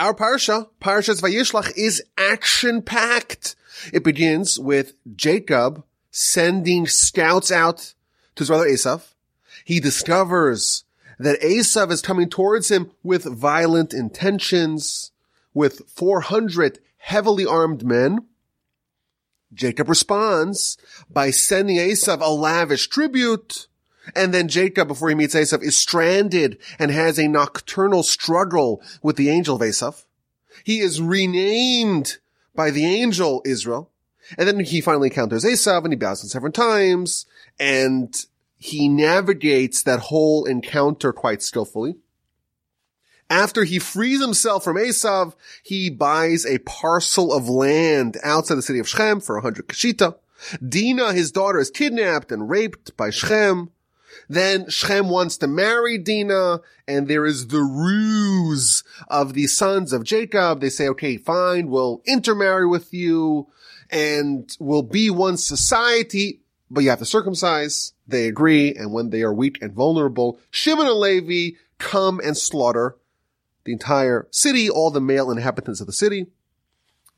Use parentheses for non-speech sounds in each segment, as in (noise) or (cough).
our parsha, Parshas Vayishlach, is action-packed. It begins with Jacob sending scouts out to his brother Esav. He discovers that Esav is coming towards him with violent intentions, with 400 heavily armed men. Jacob responds by sending Esav a lavish tribute. And then Jacob, before he meets Esav, is stranded and has a nocturnal struggle with the angel of Esav. He is renamed by the angel Israel. And then he finally encounters Esav and he bows him several times and he navigates that whole encounter quite skillfully. After he frees himself from Esav, he buys a parcel of land outside the city of Shechem for a hundred kashita. Dinah, his daughter, is kidnapped and raped by Shechem. Then Shechem wants to marry Dinah, and there is the ruse of the sons of Jacob. They say, okay, fine, we'll intermarry with you, and we'll be one society, but you have to circumcise. They agree, and when they are weak and vulnerable, Shimon and Levi come and slaughter the entire city, all the male inhabitants of the city.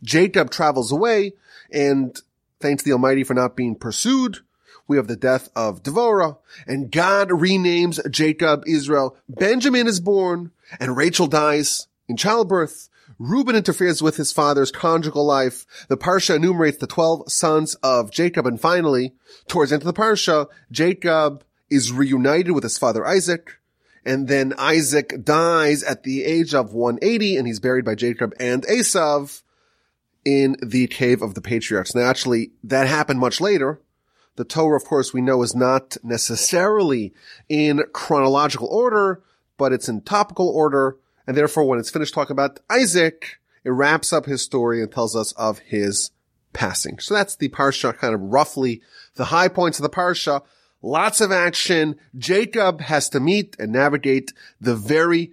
Jacob travels away, and thanks the Almighty for not being pursued, we have the death of Devorah, and God renames Jacob Israel. Benjamin is born, and Rachel dies in childbirth. Reuben interferes with his father's conjugal life. The Parsha enumerates the 12 sons of Jacob, and finally, towards the end of the Parsha, Jacob is reunited with his father Isaac. And then Isaac dies at the age of 180 and he's buried by Jacob and Esav in the cave of the patriarchs. Now actually, that happened much later. The Torah, of course, we know is not necessarily in chronological order, but it's in topical order. And therefore, when it's finished talking about Isaac, it wraps up his story and tells us of his passing. So that's the Parsha, kind of roughly the high points of the Parsha. Lots of action. Jacob has to meet and navigate the very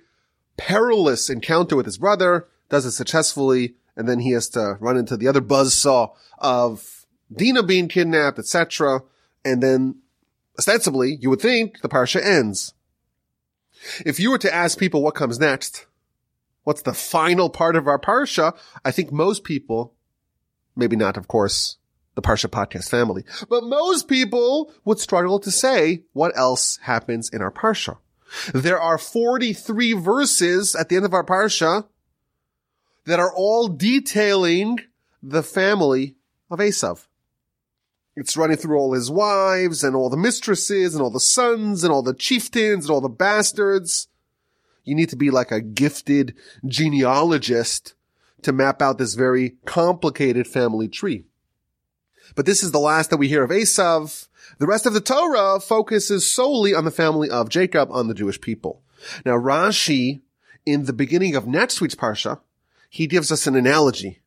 perilous encounter with his brother, does it successfully, and then he has to run into the other buzzsaw of Dinah being kidnapped, etc. And then, ostensibly, you would think the parsha ends. If you were to ask people what comes next, what's the final part of our parsha, I think most people, maybe not, of course, the Parsha podcast family. But most people would struggle to say what else happens in our Parsha. There are 43 verses at the end of our Parsha that are all detailing the family of Esav. It's running through all his wives and all the mistresses and all the sons and all the chieftains and all the bastards. You need to be like a gifted genealogist to map out this very complicated family tree. But this is the last that we hear of Esav. The rest of the Torah focuses solely on the family of Jacob, on the Jewish people. Now Rashi, in the beginning of next week's Parsha, he gives us an analogy.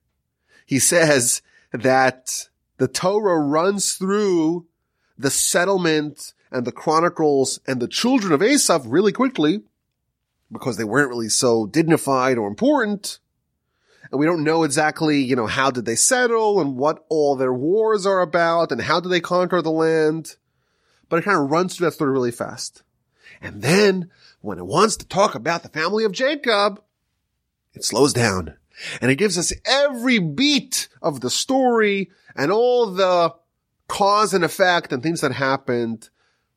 He says that the Torah runs through the settlement and the chronicles and the children of Esav really quickly because they weren't really so dignified or important and we don't know exactly, you know, how did they settle and what all their wars are about and how did they conquer the land. But it kind of runs through that story really fast. And then when it wants to talk about the family of Jacob, it slows down and it gives us every beat of the story and all the cause and effect and things that happened.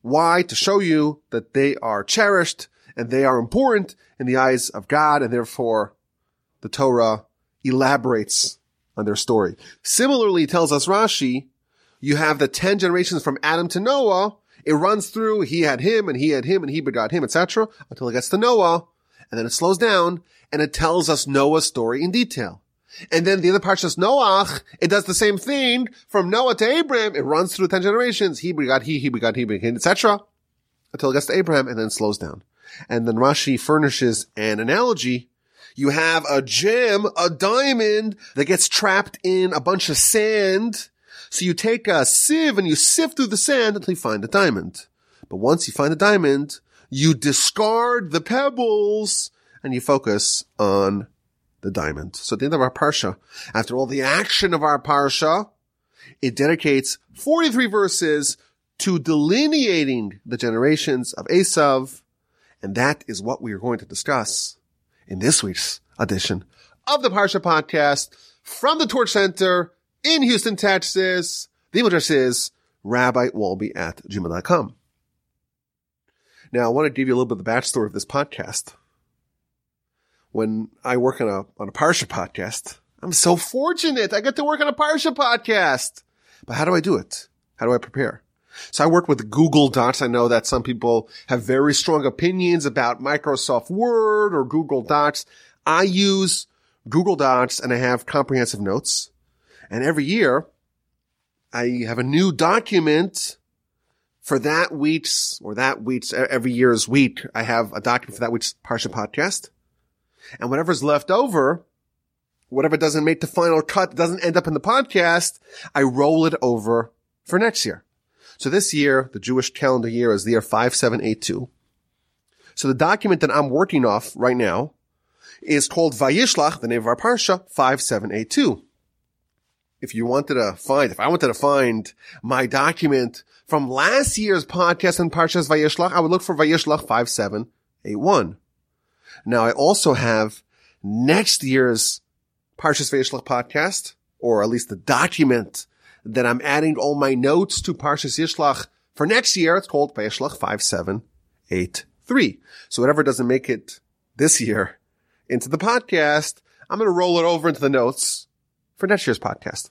Why? To show you that they are cherished and they are important in the eyes of God and therefore the Torah elaborates on their story. Similarly, tells us Rashi, you have the 10 generations from Adam to Noah. It runs through, he had him and he had him and he begot him, etc. until it gets to Noah. And then it slows down and it tells us Noah's story in detail. And then the other part says Noach, it does the same thing from Noah to Abraham. It runs through 10 generations. He begot he, he begot he etc. Until it gets to Abraham and then slows down. And then Rashi furnishes an analogy you have a gem, a diamond that gets trapped in a bunch of sand. So you take a sieve and you sift through the sand until you find a diamond. But once you find a diamond, you discard the pebbles and you focus on the diamond. So at the end of our parsha, after all the action of our parsha, it dedicates 43 verses to delineating the generations of Esav. And that is what we are going to discuss in this week's edition of the Parsha podcast from the Torch Center in Houston, Texas. The email address is rabbiwolbe at gmail.com. Now, I want to give you a little bit of the backstory of this podcast. When I work on a, on a Parsha podcast, I'm so fortunate. I get to work on a Parsha podcast. But how do I do it? How do I prepare? So I work with Google Docs. I know that some people have very strong opinions about Microsoft Word or Google Docs. I use Google Docs and I have comprehensive notes. And every year I have a new document for that week's or that week's every year's week. I have a document for that week's Parsha podcast. And whatever's left over, whatever doesn't make the final cut, doesn't end up in the podcast, I roll it over for next year. So this year, the Jewish calendar year is the year 5782. So the document that I'm working off right now is called Vayishlach, the name of our Parsha, 5782. If you wanted to find, if I wanted to find my document from last year's podcast on Parshas Vayishlach, I would look for Vayishlach 5781. Now I also have next year's Parshas Vayishlach podcast, or at least the document that I'm adding all my notes to Parshas Yishlach for next year. It's called Vayishlach 5783. So whatever doesn't make it this year into the podcast, I'm going to roll it over into the notes for next year's podcast.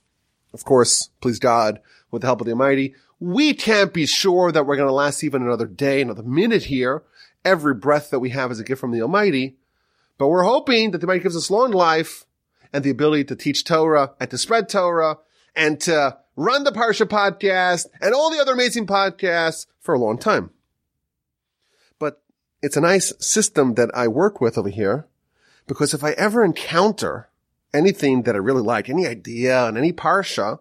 Of course, please God, with the help of the Almighty, we can't be sure that we're going to last even another day, another minute here. Every breath that we have is a gift from the Almighty. But we're hoping that the Almighty gives us long life and the ability to teach Torah and to spread Torah and to run the Parsha podcast and all the other amazing podcasts for a long time. But it's a nice system that I work with over here because if I ever encounter anything that I really like, any idea on any Parsha,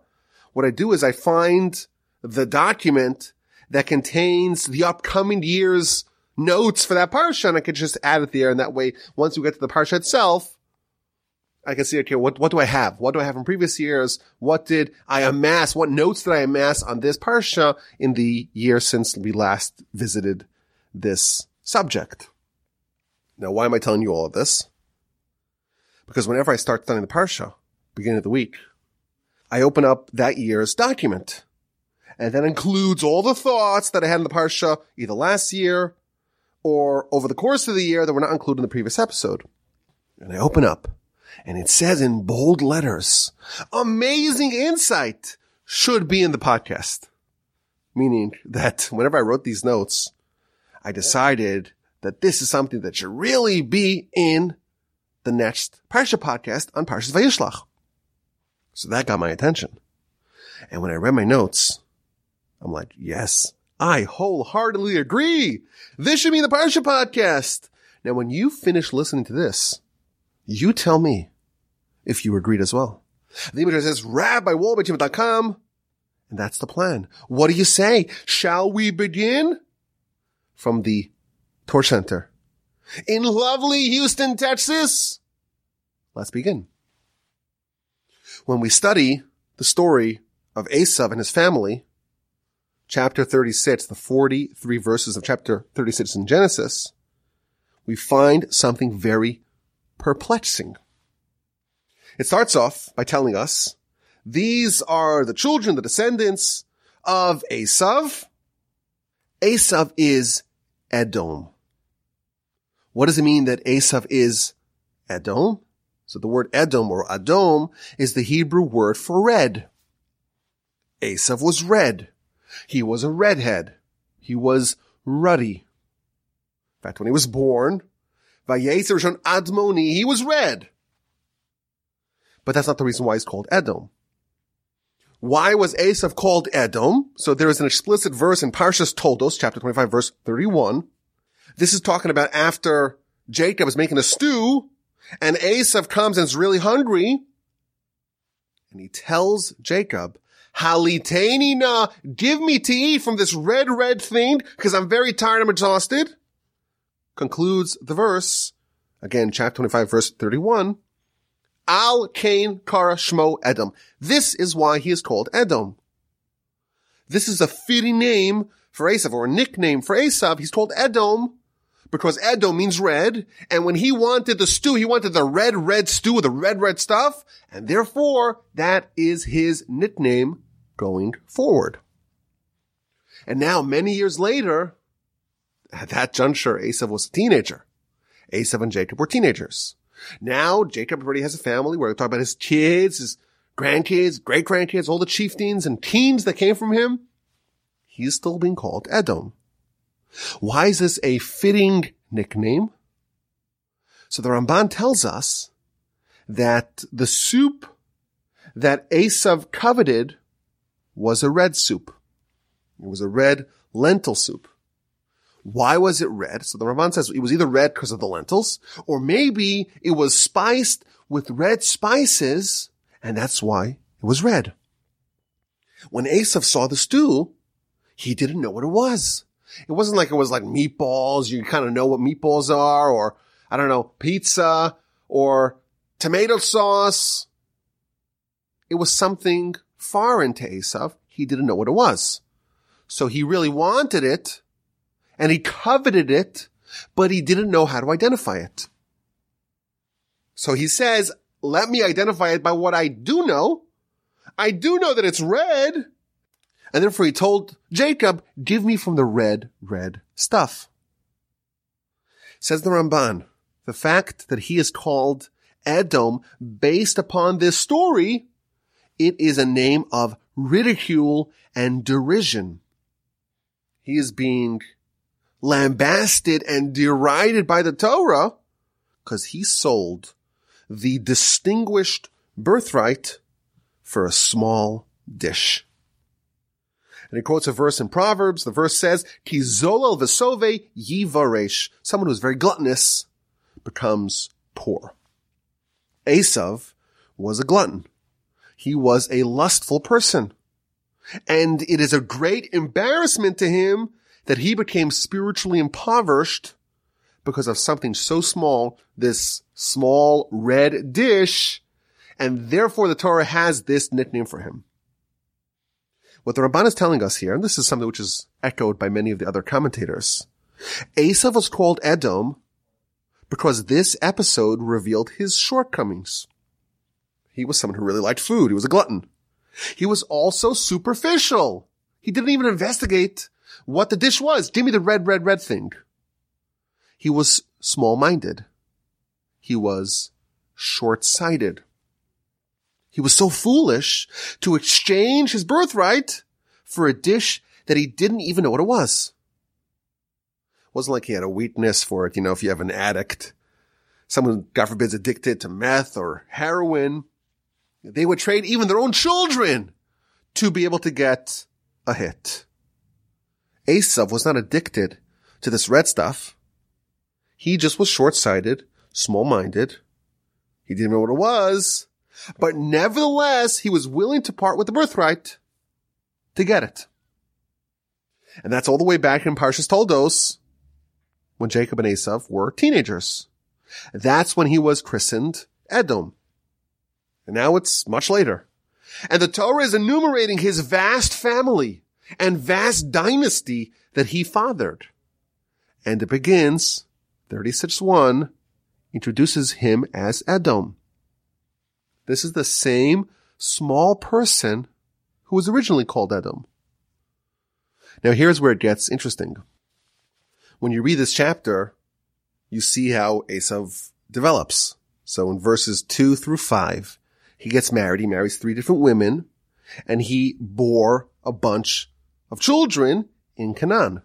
what I do is I find the document that contains the upcoming year's notes for that Parsha and I can just add it there. And that way, once we get to the Parsha itself, I can see, okay, what, what do I have? What do I have from previous years? What did I amass? What notes did I amass on this parsha in the year since we last visited this subject? Now, why am I telling you all of this? Because whenever I start studying the parsha, beginning of the week, I open up that year's document. And that includes all the thoughts that I had in the parsha either last year or over the course of the year that were not included in the previous episode. And I open up and it says in bold letters, amazing insight should be in the podcast. Meaning that (laughs) whenever I wrote these notes, I decided that this is something that should really be in the next Parsha podcast on Parshas Vayishlach. So that got my attention. And when I read my notes, I'm like, yes, I wholeheartedly agree. This should be the Parsha podcast. Now, when you finish listening to this, you tell me if you agreed as well. The address is rabbiwolbe.com. And that's the plan. What do you say? Shall we begin? From the Torch Center in lovely Houston, Texas. Let's begin. When we study the story of Esav and his family, chapter 36, the 43 verses of chapter 36 in Genesis, we find something very perplexing. It starts off by telling us these are the children, the descendants of Esav. Esav is Edom. What does it mean that Esav is Edom? So the word Edom or Adom is the Hebrew word for red. Esav was red. He was a redhead. He was ruddy. In fact, when he was born, Vayeser Admoni, he was red. But that's not the reason why he's called Edom. Why was Esav called Edom? So there is an explicit verse in Parshas Toldos, chapter 25, verse 31. This is talking about after Jacob is making a stew and Esav comes and is really hungry. And he tells Jacob, Halitani na, give me to eat from this red, red thing because I'm very tired. I'm exhausted. Concludes the verse. Again, chapter 25, verse 31. Al Cain Kara Shmo Edom. This is why he is called Edom. This is a fitting name for Esav or a nickname for Esav. He's called Edom because Edom means red. And when he wanted the stew, he wanted the red, red stew with the red, red stuff. And therefore, that is his nickname going forward. And now, many years later, at that juncture, Esav was a teenager. Esav and Jacob were teenagers. Now, Jacob already has a family. We're going to talk about his kids, his grandkids, great grandkids, all the chieftains and teens that came from him. He's still being called Edom. Why is this a fitting nickname? So the Ramban tells us that the soup that Esav coveted was a red soup. It was a red lentil soup. Why was it red? So the Ramban says it was either red because of the lentils, or maybe it was spiced with red spices, and that's why it was red. When Esav saw the stew, he didn't know what it was. It wasn't like it was like meatballs. You kind of know what meatballs are, or I don't know, pizza or tomato sauce. It was something foreign to Esav. He didn't know what it was. So he really wanted it and he coveted it, but he didn't know how to identify it. So he says, let me identify it by what I do know. I do know that it's red. And therefore he told Jacob, give me from the red, red stuff. Says the Ramban, the fact that he is called Edom based upon this story, it is a name of ridicule and derision. He is being lambasted and derided by the Torah because he sold the distinguished birthright for a small dish. And he quotes a verse in Proverbs. The verse says, Ki zolel vesove yivaresh. Someone who's very gluttonous becomes poor. Esav was a glutton. He was a lustful person. And it is a great embarrassment to him that he became spiritually impoverished because of something so small, this small red dish, and therefore the Torah has this nickname for him. What the Ramban is telling us here, and this is something which is echoed by many of the other commentators, Esav was called Edom because this episode revealed his shortcomings. He was someone who really liked food. He was a glutton. He was also superficial. He didn't even investigate what the dish was. Give me the red, red, red thing. He was small-minded. He was short-sighted. He was so foolish to exchange his birthright for a dish that he didn't even know what it was. It wasn't like he had a weakness for it. You know, if you have an addict, someone, God forbid, is addicted to meth or heroin, they would trade even their own children to be able to get a hit. Esav was not addicted to this red stuff. He just was short-sighted, small-minded. He didn't know what it was. But nevertheless, he was willing to part with the birthright to get it. And that's all the way back in Parshas Toldos when Jacob and Esav were teenagers. That's when he was christened Edom. And now it's much later. And the Torah is enumerating his vast family and vast dynasty that he fathered. And it begins, 36.1, introduces him as Edom. This is the same small person who was originally called Edom. Now here's where it gets interesting. When you read this chapter, you see how Esav develops. So in verses two through five, he gets married. He marries three different women and he bore a bunch of children in Canaan.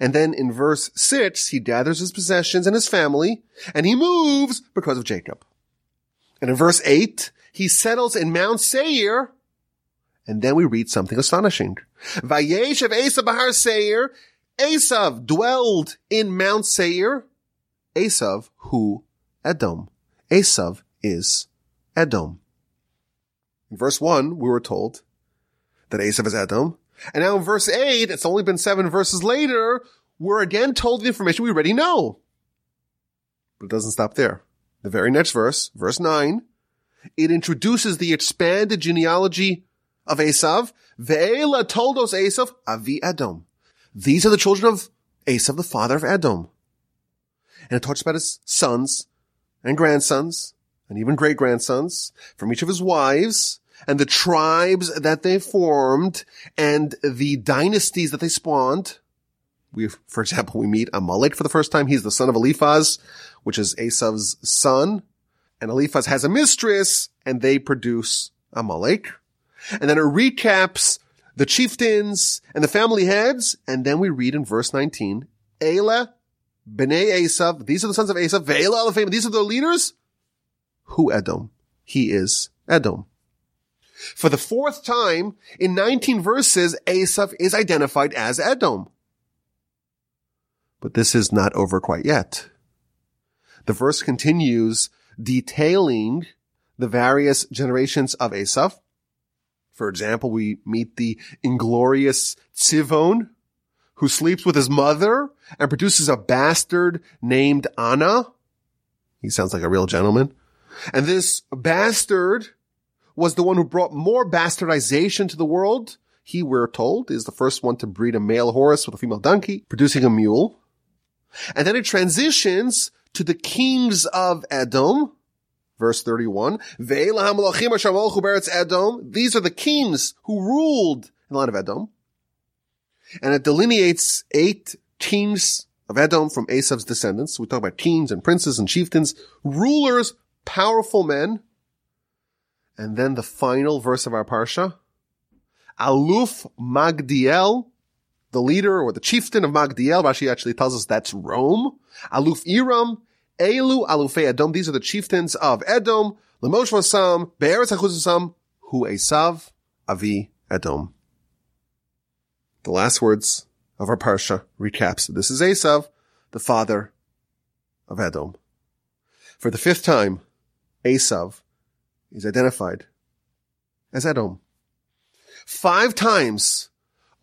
And then in verse six, he gathers his possessions and his family and he moves because of Jacob. And in verse 8, he settles in Mount Seir, and then we read something astonishing. Vayeshev Esav Bahar Seir, Esav dwelled in Mount Seir. Esav, who? Edom. Esav is Edom. In verse 1, we were told that Esav is Edom. And now in verse 8, it's only been seven verses later, we're again told the information we already know. But it doesn't stop there the very next verse, verse 9, it introduces the expanded genealogy of Esav. Ve'ela toldos Esav avi Edom. These are the children of Esav, the father of Edom. And it talks about his sons and grandsons and even great grandsons from each of his wives and the tribes that they formed and the dynasties that they spawned. We, for example, we meet Amalek for the first time. He's the son of Eliphaz, which is Esav's son. And Eliphaz has a mistress and they produce Amalek. And then it recaps the chieftains and the family heads. And then we read in verse 19, Ela, Bnei Esav, these are the sons of Esav, Ve'ela Alafim, these are the leaders. Who Edom? He is Edom. For the fourth time in 19 verses, Esav is identified as Edom. But this is not over quite yet. The verse continues detailing the various generations of Esav. For example, we meet the inglorious Tzivon, who sleeps with his mother and produces a bastard named Anna. He sounds like a real gentleman. And this bastard was the one who brought more bastardization to the world. He, we're told, is the first one to breed a male horse with a female donkey, producing a mule. And then it transitions to the kings of Edom. Verse 31. These are the kings who ruled in the land of Edom. And it delineates eight kings of Edom from Esav's descendants. We talk about kings and princes and chieftains, rulers, powerful men. And then the final verse of our parsha. Aluf Magdiel, the leader or the chieftain of Magdiel. Rashi actually tells us that's Rome. Aluf Iram, Elu Alufei Edom. These are the chieftains of Edom. Lemosh Vasam, Be'eretz HaChuzasam, Hu Esav, Avi Edom. The last words of our parsha recaps. This is Esav, the father of Edom. For the fifth time, Esav is identified as Edom. Five times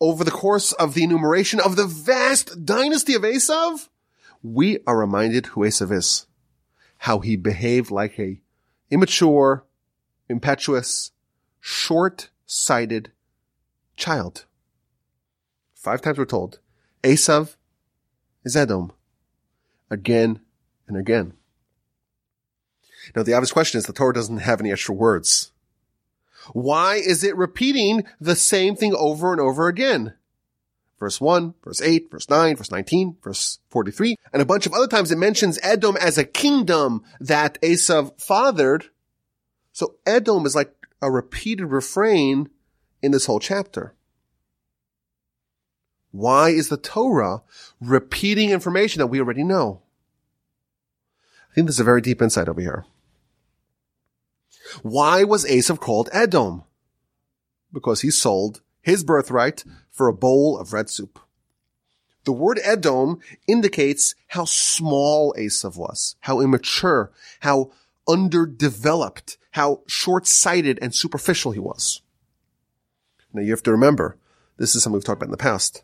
over the course of the enumeration of the vast dynasty of Esav, we are reminded who Esav is, how he behaved like a immature, impetuous, short-sighted child. Five times we're told, Esav is Edom. Again and again. Now the obvious question is the Torah doesn't have any extra words. Why is it repeating the same thing over and over again? Verse 1, verse 8, verse 9, verse 19, verse 43, and a bunch of other times it mentions Edom as a kingdom that Esav fathered. So Edom is like a repeated refrain in this whole chapter. Why is the Torah repeating information that we already know? I think there's a very deep insight over here. Why was Esav called Edom? Because he sold his birthright for a bowl of red soup. The word Edom indicates how small Esav was, how immature, how underdeveloped, how short-sighted and superficial he was. Now you have to remember, this is something we've talked about in the past.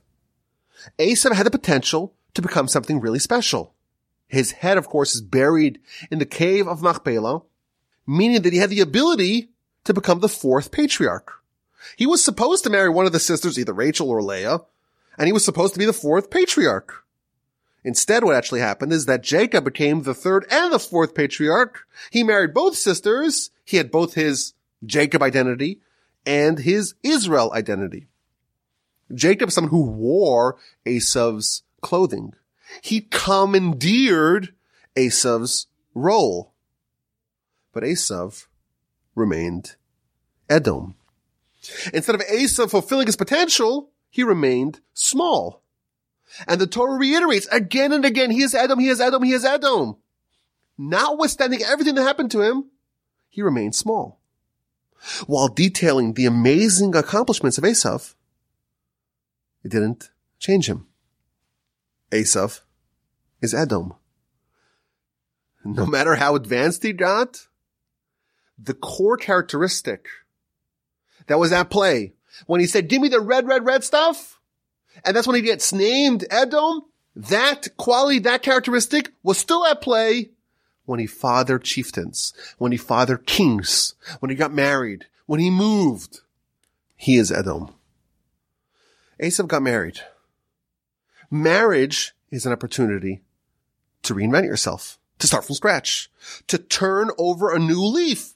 Esav had the potential to become something really special. His head, of course, is buried in the cave of Machpelah, meaning that he had the ability to become the fourth patriarch. He was supposed to marry one of the sisters, either Rachel or Leah, and he was supposed to be the fourth patriarch. Instead, what actually happened is that Jacob became the third and the fourth patriarch. He married both sisters. He had both his Jacob identity and his Israel identity. Jacob is someone who wore Esav's clothing. He commandeered Esav's role. But Esav remained Edom. Instead of Esav fulfilling his potential, he remained small. And the Torah reiterates again and again, he is Edom, he is Edom, he is Edom. Notwithstanding everything that happened to him, he remained small. While detailing the amazing accomplishments of Esav, it didn't change him. Esav is Edom. No matter how advanced he got, the core characteristic that was at play when he said, give me the red, red, red stuff. And that's when he gets named Edom. That quality, that characteristic was still at play when he fathered chieftains, when he fathered kings, when he got married, when he moved. He is Edom. Esav got married. Marriage is an opportunity to reinvent yourself, to start from scratch, to turn over a new leaf.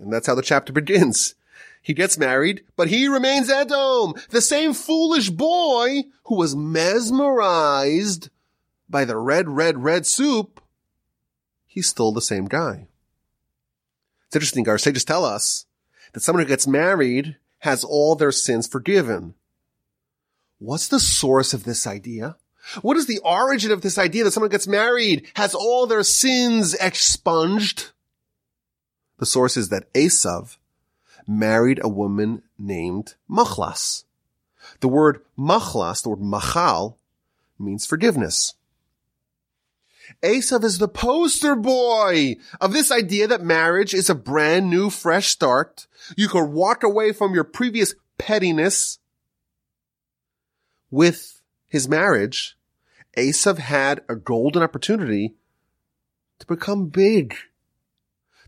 And that's how the chapter begins. He gets married, but he remains Edom, the same foolish boy who was mesmerized by the red, red, red soup. He's still the same guy. It's interesting. Our sages tell us that someone who gets married has all their sins forgiven. What's the source of this idea? What is the origin of this idea that someone gets married, has all their sins expunged? The source is that Esav married a woman named Machlas. The word Machlas, the word Machal, means forgiveness. Esav is the poster boy of this idea that marriage is a brand new, fresh start. You can walk away from your previous pettiness. With his marriage, Esav had a golden opportunity to become big,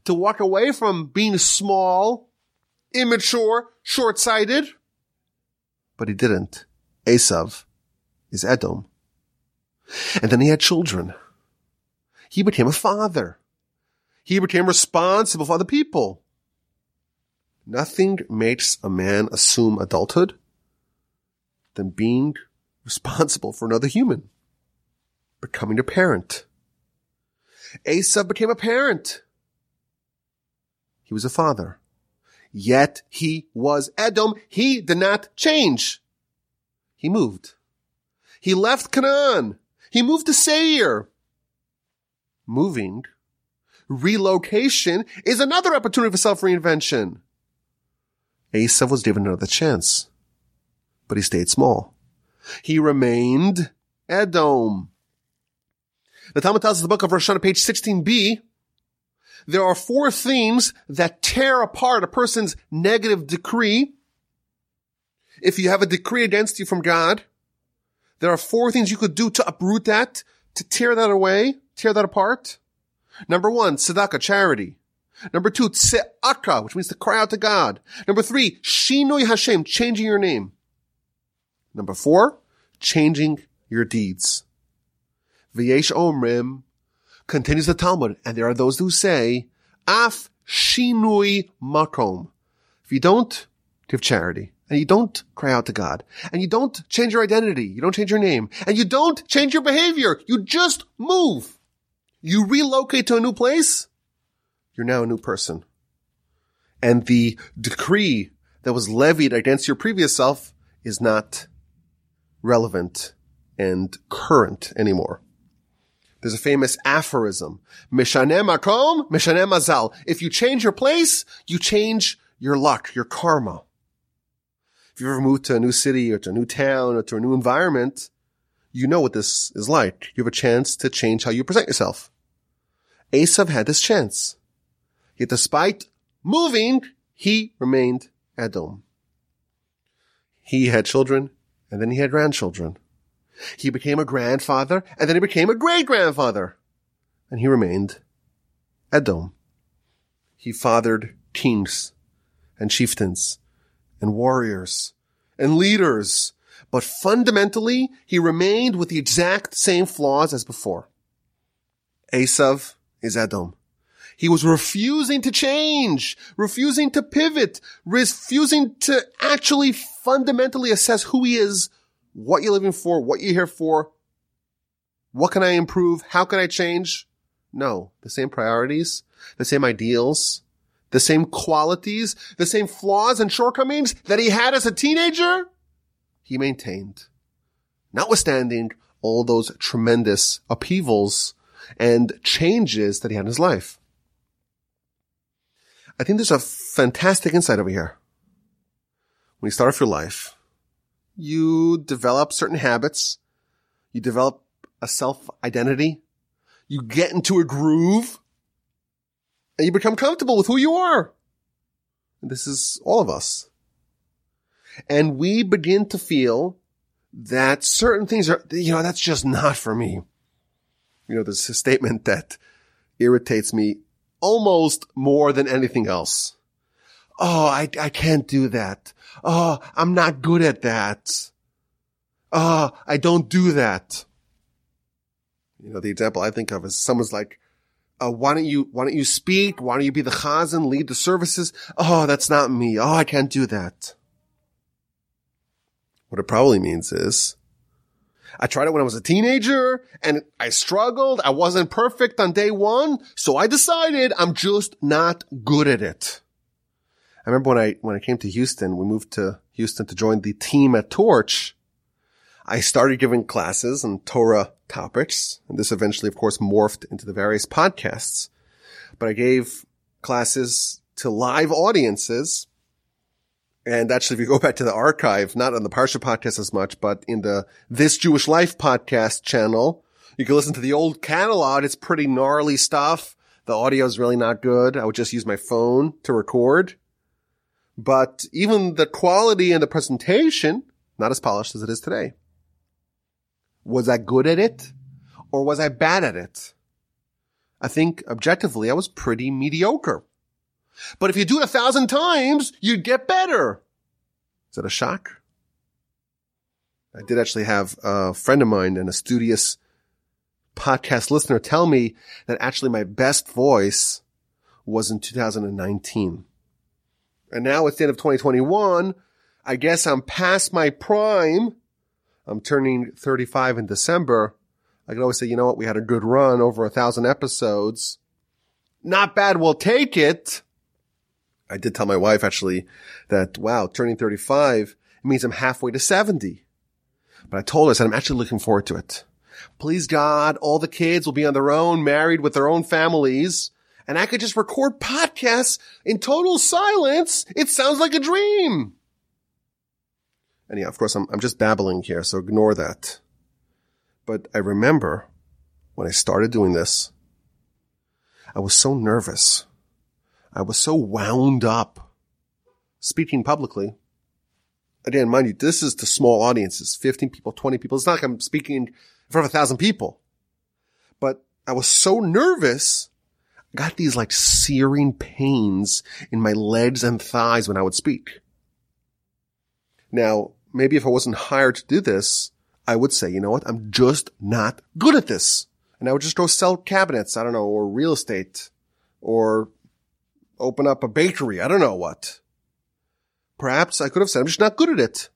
to walk away from being small, immature, short-sighted. But he didn't. Esav is Edom. And then he had children. He became a father. He became responsible for other people. Nothing makes a man assume adulthood than being responsible for another human. Becoming a parent. Esav became a parent. He was a father. Yet he was Edom. He did not change. He moved. He left Canaan. He moved to Seir. Moving, relocation is another opportunity for self-reinvention. Esav was given another chance, but he stayed small. He remained Edom. The Talmud tells us the book of Rosh Hashanah, page 16b, there are four themes that tear apart a person's negative decree. If you have a decree against you from God, there are four things you could do to uproot that, to tear that away, tear that apart. Number one, tzedakah, charity. Number two, tse'aka, which means to cry out to God. Number three, shinui Hashem, changing your name. Number four, changing your deeds. V'yesh omrim, continues the Talmud, and there are those who say, af shinui makom. If you don't give charity, and you don't cry out to God, and you don't change your identity, you don't change your name, and you don't change your behavior, you just move. You relocate to a new place, you're now a new person. And the decree that was levied against your previous self is not relevant and current anymore. There's a famous aphorism. Mishanem makom, mishanem mazal. If you change your place, you change your luck, your karma. If you ever moved to a new city or to a new town or to a new environment, you know what this is like. You have a chance to change how you present yourself. Esav had this chance. Yet despite moving, he remained Edom. He had children and then he had grandchildren. He became a grandfather, and then he became a great grandfather. And he remained Edom. He fathered kings and chieftains and warriors and leaders, but fundamentally he remained with the exact same flaws as before. Esav is Edom. He was refusing to change, refusing to pivot, refusing to actually fundamentally assess who he is what you're living for, what you're here for. What can I improve? How can I change? No, the same priorities, the same ideals, the same qualities, the same flaws and shortcomings that he had as a teenager, he maintained. Notwithstanding all those tremendous upheavals and changes that he had in his life. I think there's a fantastic insight over here. When you start off your life, you develop certain habits. You develop a self identity. You get into a groove and you become comfortable with who you are. And this is all of us. And we begin to feel that certain things are, you know, that's just not for me. You know, there's a statement that irritates me almost more than anything else. Oh, I, I can't do that. Oh, I'm not good at that. Oh, I don't do that. You know, the example I think of is someone's like, uh, why don't you, why don't you speak? Why don't you be the chazan, lead the services? Oh, that's not me. Oh, I can't do that. What it probably means is, I tried it when I was a teenager and I struggled. I wasn't perfect on day one. So I decided I'm just not good at it. I remember when I, when I came to Houston, we moved to Houston to join the team at Torch. I started giving classes on Torah topics, and this eventually, of course, morphed into the various podcasts. But I gave classes to live audiences. And actually, if you go back to the archive, not on the Parsha podcast as much, but in the This Jewish Life podcast channel, you can listen to the old catalog. It's pretty gnarly stuff. The audio is really not good. I would just use my phone to record. But even the quality and the presentation, not as polished as it is today. Was I good at it or was I bad at it? I think objectively I was pretty mediocre. But if you do it a thousand times, you'd get better. Is that a shock? I did actually have a friend of mine and a studious podcast listener tell me that actually my best voice was in 2019. And now it's the end of 2021. I guess I'm past my prime I'm turning 35 in December. I can always say, you know what? We had a good run over a thousand episodes. Not bad. We'll take it. I did tell my wife actually that, wow, turning 35 means I'm halfway to 70. But I told her, said, I'm actually looking forward to it. Please God, all the kids will be on their own, married with their own families, and I could just record podcasts in total silence. It sounds like a dream. And yeah, of course, I'm, I'm just babbling here, so ignore that. But I remember when I started doing this, I was so nervous. I was so wound up speaking publicly. Again, mind you, this is to small audiences, 15 people, 20 people. It's not like I'm speaking in front of a thousand people, but I was so nervous. Got these like searing pains in my legs and thighs when I would speak. Now, maybe if I wasn't hired to do this, I would say, you know what? I'm just not good at this. And I would just go sell cabinets, I don't know, or real estate, or open up a bakery. I don't know what. Perhaps I could have said, I'm just not good at it.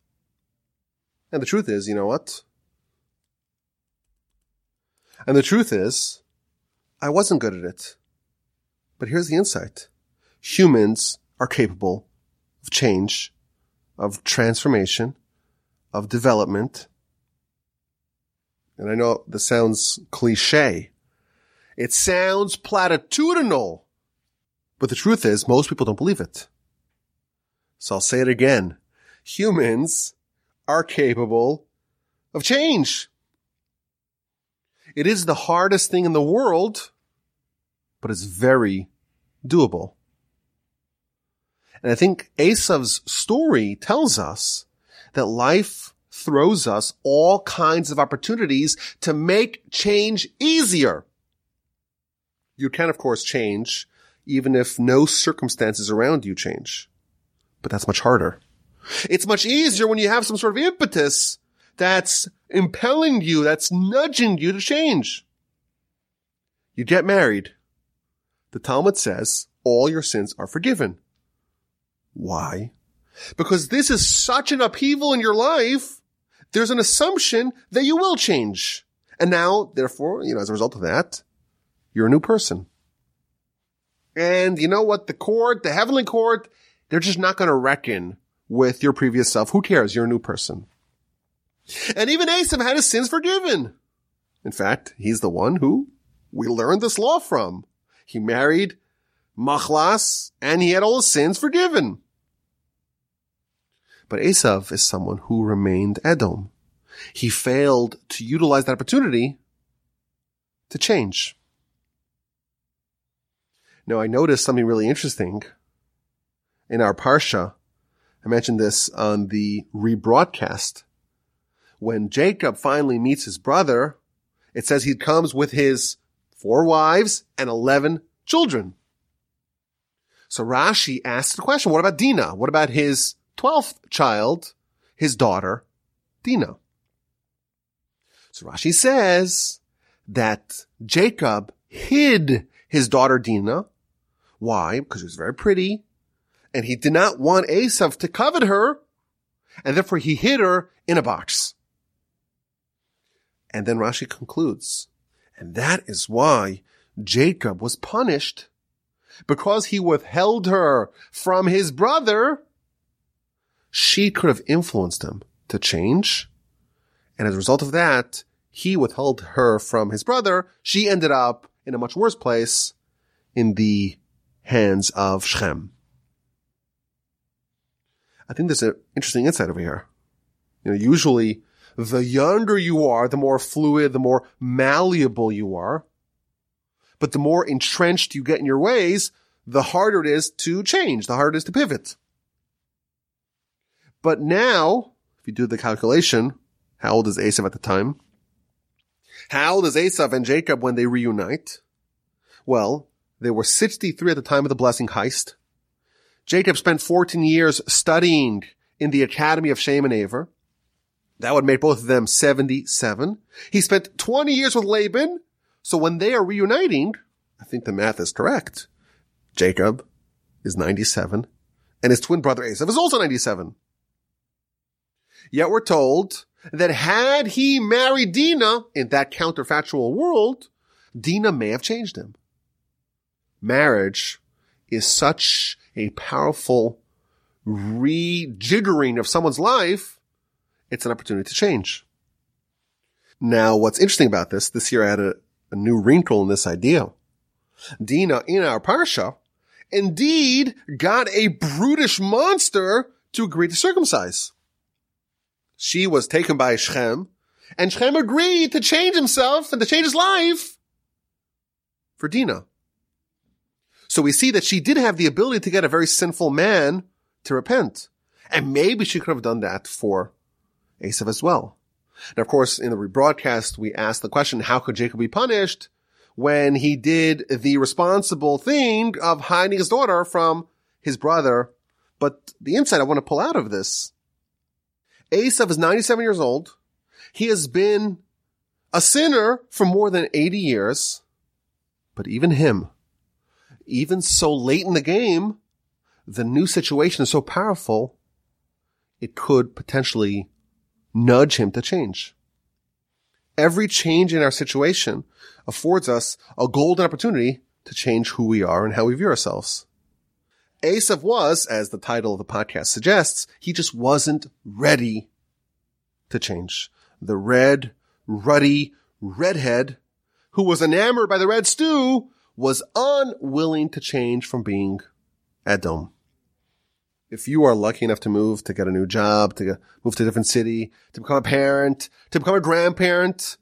And the truth is, you know what? And the truth is, I wasn't good at it. But here's the insight. Humans are capable of change, of transformation, of development. And I know this sounds cliche. It sounds platitudinal. But the truth is, most people don't believe it. So I'll say it again. Humans are capable of change. It is the hardest thing in the world, but it's very doable. And I think Esav's story tells us that life throws us all kinds of opportunities to make change easier. You can, of course, change even if no circumstances around you change. But that's much harder. It's much easier when you have some sort of impetus that's impelling you, that's nudging you to change. You get married. The Talmud says all your sins are forgiven. Why? Because this is such an upheaval in your life, there's an assumption that you will change. And now, therefore, you know, as a result of that, you're a new person. And you know what? The court, the heavenly court, they're just not going to reckon with your previous self. Who cares? You're a new person. And even Esav had his sins forgiven. In fact, he's the one who we learned this law from. He married Machlas and he had all his sins forgiven. But Esav is someone who remained Edom. He failed to utilize that opportunity to change. Now I noticed something really interesting in our Parsha. I mentioned this on the rebroadcast. When Jacob finally meets his brother, it says he comes with his four wives and 11 children. So Rashi asks the question, what about Dinah? What about his 12th child, his daughter, Dinah. So Rashi says that Jacob hid his daughter Dinah. Why? Because she was very pretty and he did not want Esav to covet her and therefore he hid her in a box. And then Rashi concludes, and that is why Jacob was punished because he withheld her from his brother. She could have influenced him to change. And as a result of that, he withheld her from his brother. She ended up in a much worse place in the hands of Shechem. I think there's an interesting insight over here. You know, usually the younger you are, the more fluid, the more malleable you are. But the more entrenched you get in your ways, the harder it is to change, the harder it is to pivot. But now, if you do the calculation, how old is Esav at the time? How old is Esav and Jacob when they reunite? Well, they were 63 at the time of the blessing heist. Jacob spent 14 years studying in the academy of Shem and Aver. That would make both of them 77. He spent 20 years with Laban. So when they are reuniting, I think the math is correct. Jacob is 97 and his twin brother Esav is also 97. Yet we're told that had he married Dinah in that counterfactual world, Dinah may have changed him. Marriage is such a powerful rejiggering of someone's life, it's an opportunity to change. Now, what's interesting about this, this year I had a, a new wrinkle in this idea. Dina in uh, our parsha indeed got a brutish monster to agree to circumcise. She was taken by Shechem, and Shechem agreed to change himself and to change his life for Dina. So we see that she did have the ability to get a very sinful man to repent. And maybe she could have done that for Esav as well. Now, of course, in the rebroadcast, we asked the question, how could Jacob be punished when he did the responsible thing of hiding his daughter from his brother? But the insight I want to pull out of this, Esav is 97 years old. He has been a sinner for more than 80 years. But even him, even so late in the game, the new situation is so powerful, it could potentially nudge him to change. Every change in our situation affords us a golden opportunity to change who we are and how we view ourselves. Esav was, as the title of the podcast suggests, he just wasn't ready to change. The red, ruddy redhead who was enamored by the red stew was unwilling to change from being Edom. If you are lucky enough to move, to get a new job, to move to a different city, to become a parent, to become a grandparent,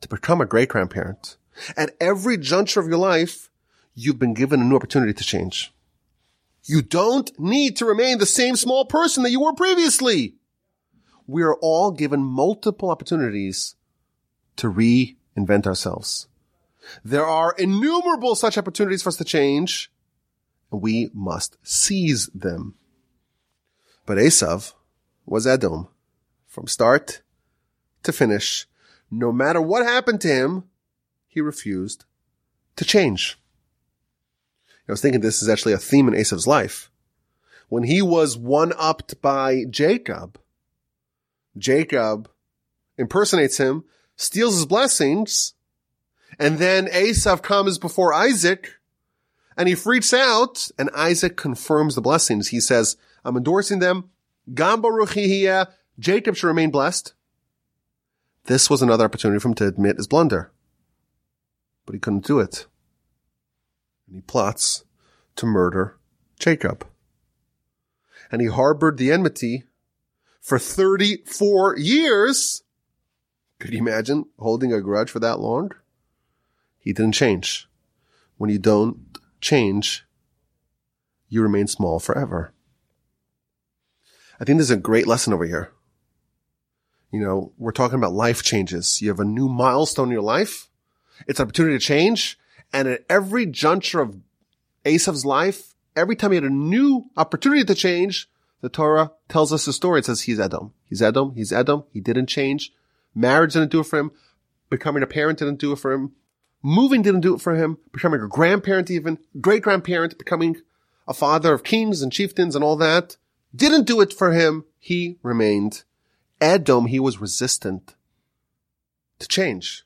to become a great grandparent, at every juncture of your life, you've been given a new opportunity to change. You don't need to remain the same small person that you were previously. We are all given multiple opportunities to reinvent ourselves. There are innumerable such opportunities for us to change, and we must seize them. But Esav was Edom from start to finish. No matter what happened to him, he refused to change. I was thinking this is actually a theme in Esav's life. When he was one-upped by Jacob, Jacob impersonates him, steals his blessings, and then Esav comes before Isaac and he freaks out and Isaac confirms the blessings. He says, I'm endorsing them. Gam Jacob should remain blessed. This was another opportunity for him to admit his blunder, but he couldn't do it. And he plots to murder Jacob. And he harbored the enmity for 34 years. Could you imagine holding a grudge for that long? He didn't change. When you don't change, you remain small forever. I think there's a great lesson over here. You know, we're talking about life changes. You have a new milestone in your life. It's an opportunity to change. And at every juncture of Esav's life, every time he had a new opportunity to change, the Torah tells us the story. It says he's Edom. He's Edom. He's Edom. He didn't change. Marriage didn't do it for him. Becoming a parent didn't do it for him. Moving didn't do it for him. Becoming a grandparent even, great grandparent, becoming a father of kings and chieftains and all that, didn't do it for him. He remained Edom. He was resistant to change.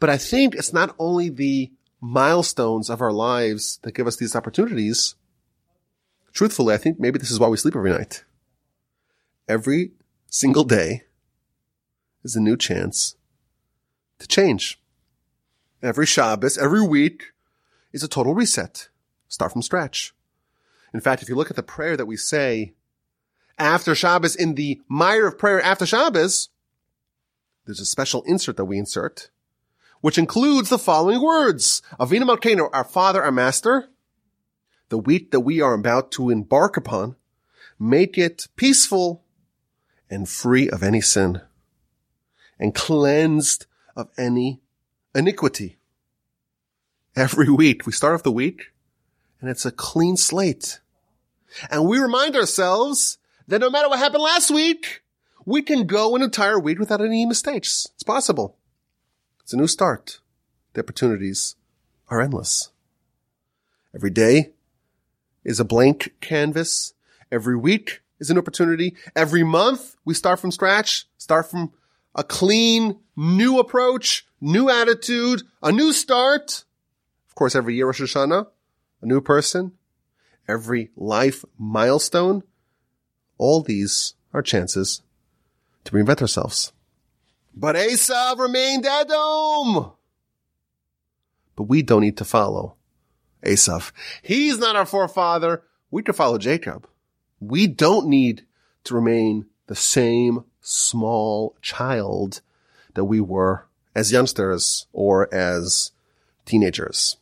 But I think it's not only the milestones of our lives that give us these opportunities. Truthfully, I think maybe this is why we sleep every night. Every single day is a new chance to change. Every Shabbos, every week is a total reset. Start from scratch. In fact, if you look at the prayer that we say after Shabbos in the Maariv prayer after Shabbos, there's a special insert that we insert, which includes the following words. Avinu Malkeinu, our Father, our Master, the week that we are about to embark upon, make it peaceful and free of any sin and cleansed of any iniquity. Every (laughs) week, we start off the week and it's a clean slate. And we remind ourselves that no matter what happened last week, we can go an entire week without any mistakes. It's possible. It's a new start. The opportunities are endless. Every day is a blank canvas. Every week is an opportunity. Every month we start from scratch, start from a clean, new approach, new attitude, a new start. Of course, every year Rosh Hashanah, a new person, every life milestone. All these are chances to reinvent ourselves. But Esav remained Edom. But we don't need to follow Esav. He's not our forefather. We can follow Jacob. We don't need to remain the same small child that we were as youngsters or as teenagers.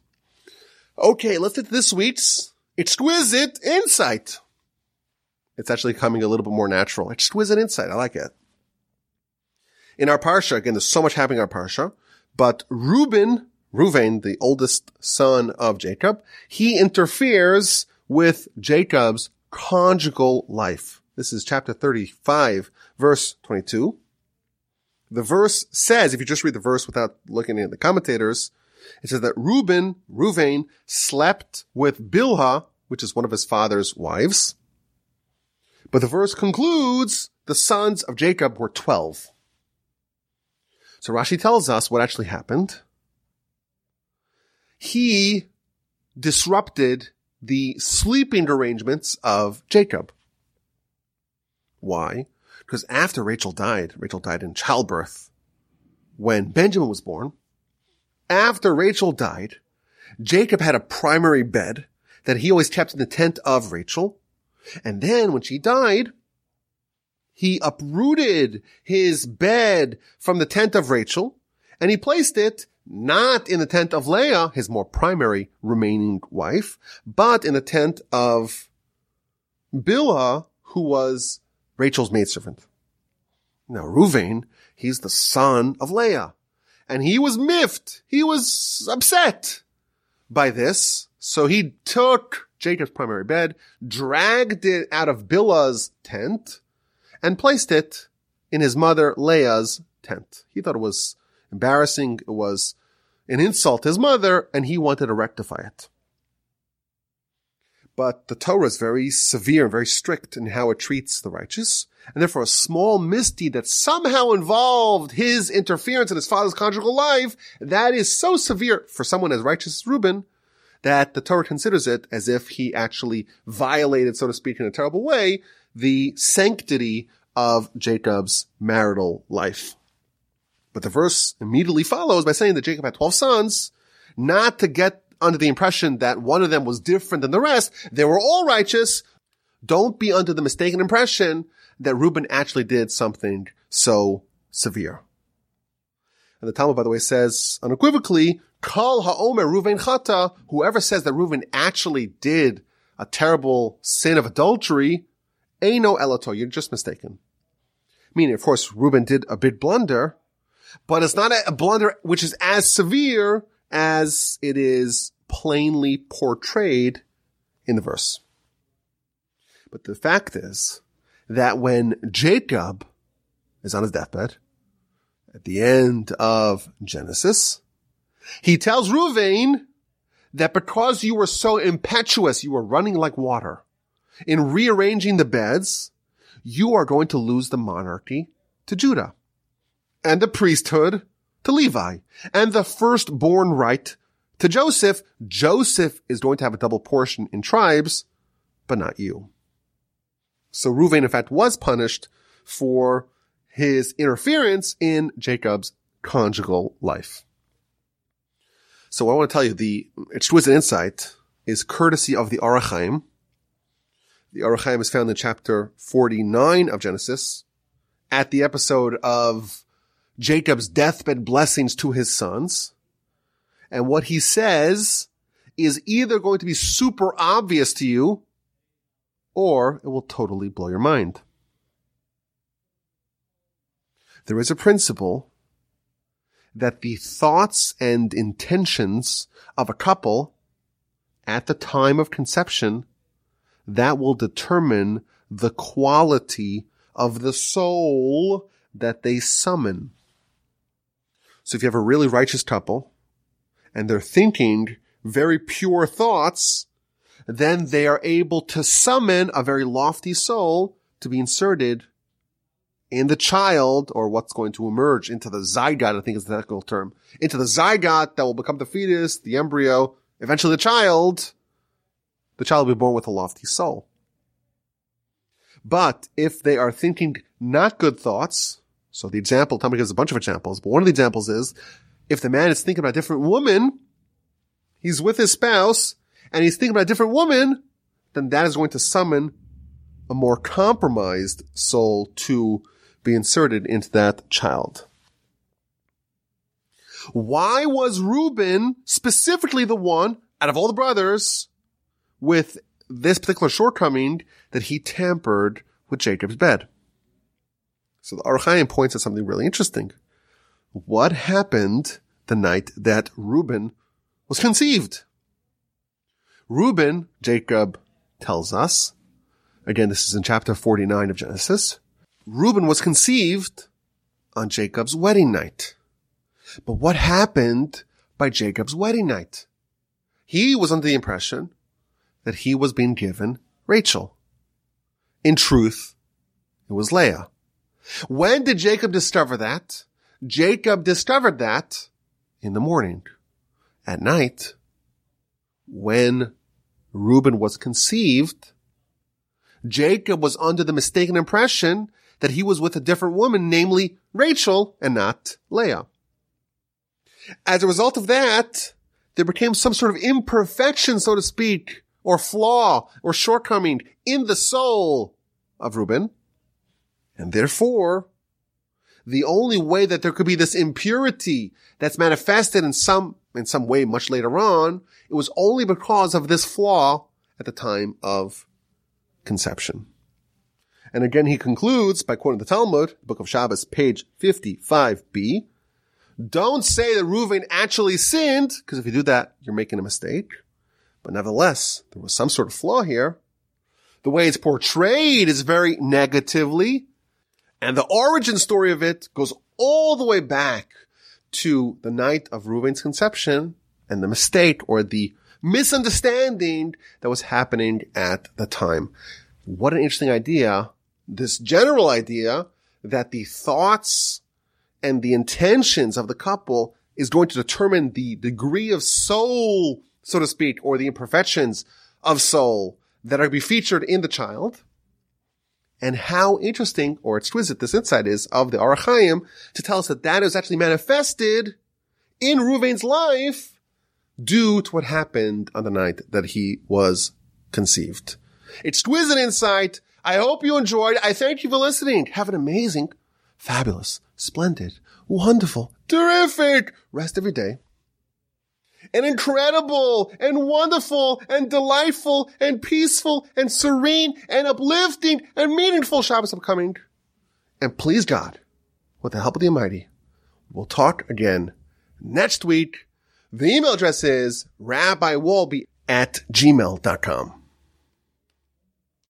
Okay, let's to this week's exquisite insight. It's actually coming a little bit more natural. Exquisite insight. I like it. In our parsha, again, there's so much happening in our parsha, but Reuben, Reuven, the oldest son of Jacob, he interferes with Jacob's conjugal life. This is chapter 35, verse 22. The verse says, if you just read the verse without looking at the commentators, it says that Reuben, Reuven, slept with Bilhah, which is one of his father's wives. But the verse concludes, the sons of Jacob were 12. So Rashi tells us what actually happened. He disrupted the sleeping arrangements of Jacob. Why? Because after Rachel died, Rachel died in childbirth when Benjamin was born. After Rachel died, Jacob had a primary bed that he always kept in the tent of Rachel. And then when she died, he uprooted his bed from the tent of Rachel and he placed it not in the tent of Leah, his more primary remaining wife, but in the tent of Bilhah, who was Rachel's maidservant. Now, Ruvain, he's the son of Leah. And he was miffed. He was upset by this. So he took Jacob's primary bed, dragged it out of Bilhah's tent, and placed it in his mother Leah's tent. He thought it was embarrassing. It was an insult to his mother, and he wanted to rectify it. But the Torah is very severe and very strict in how it treats the righteous. And therefore a small misdeed that somehow involved his interference in his father's conjugal life, that is so severe for someone as righteous as Reuben, that the Torah considers it as if he actually violated, so to speak, in a terrible way, the sanctity of Jacob's marital life. But the verse immediately follows by saying that Jacob had 12 sons, not to get under the impression that one of them was different than the rest. They were all righteous. Don't be under the mistaken impression that Reuben actually did something so severe. And the Talmud, by the way, says unequivocally, Kal ha'omer Reuven chata, whoever says that Reuven actually did a terrible sin of adultery, Eino elato, you're just mistaken. Meaning, of course, Reuben did a big blunder, but it's not a blunder which is as severe as it is plainly portrayed in the verse. But the fact is that when Jacob is on his deathbed, at the end of Genesis, he tells Ruvain that because you were so impetuous, you were running like water in rearranging the beds, you are going to lose the monarchy to Judah and the priesthood to Levi and the firstborn right to Joseph. Joseph is going to have a double portion in tribes, but not you. So Reuven, in fact, was punished for his interference in Jacob's conjugal life. So I want to tell you, the exquisite insight is courtesy of the Ohr HaChaim. The Ohr HaChaim is found in chapter 49 of Genesis at the episode of Jacob's deathbed blessings to his sons. And what he says is either going to be super obvious to you or it will totally blow your mind. There is a principle that the thoughts and intentions of a couple at the time of conception that will determine the quality of the soul that they summon. So if you have a really righteous couple and they're thinking very pure thoughts, then they are able to summon a very lofty soul to be inserted in the child or what's going to emerge into the zygote, I think is the technical term, into the zygote that will become the fetus, the embryo, eventually the child. The child will be born with a lofty soul. But if they are thinking not good thoughts, so the example, Tommy gives a bunch of examples, but one of the examples is if the man is thinking about a different woman, he's with his spouse, and he's thinking about a different woman, then that is going to summon a more compromised soul to be inserted into that child. Why was Reuben specifically the one out of all the brothers with this particular shortcoming that he tampered with Jacob's bed? So the Ohr HaChaim points at something really interesting. What happened the night that Reuben was conceived? Reuben, Jacob tells us, again, this is in chapter 49 of Genesis, Reuben was conceived on Jacob's wedding night. But what happened by Jacob's wedding night? He was under the impression that he was being given Rachel. In truth, it was Leah. When did Jacob discover that? Jacob discovered that in the morning. At night, when Reuben was conceived, Jacob was under the mistaken impression that he was with a different woman, namely Rachel and not Leah. As a result of that, there became some sort of imperfection, so to speak, or flaw or shortcoming in the soul of Reuben. And therefore, the only way that there could be this impurity that's manifested in some, in some way much later on, it was only because of this flaw at the time of conception. And again, he concludes by quoting the Talmud, Book of Shabbos, page 55b. Don't say that Reuven actually sinned, because if you do that, you're making a mistake. But nevertheless, there was some sort of flaw here. The way it's portrayed is very negatively. And the origin story of it goes all the way back to the night of Reuven's conception and the mistake or the misunderstanding that was happening at the time. What an interesting idea this general idea that the thoughts and the intentions of the couple is going to determine the degree of soul, so to speak, or the imperfections of soul that are to be featured in the child. And how interesting or exquisite this insight is of the Ohr HaChaim to tell us that that is actually manifested in Ruvain's life due to what happened on the night that he was conceived. It's exquisite insight I hope you enjoyed. I thank you for listening. Have an amazing, fabulous, splendid, wonderful, terrific rest of your day. An incredible and wonderful and delightful and peaceful and serene and uplifting and meaningful Shabbos upcoming. And please God, with the help of the Almighty, we'll talk again next week. The email address is rabbiwolbe at gmail.com.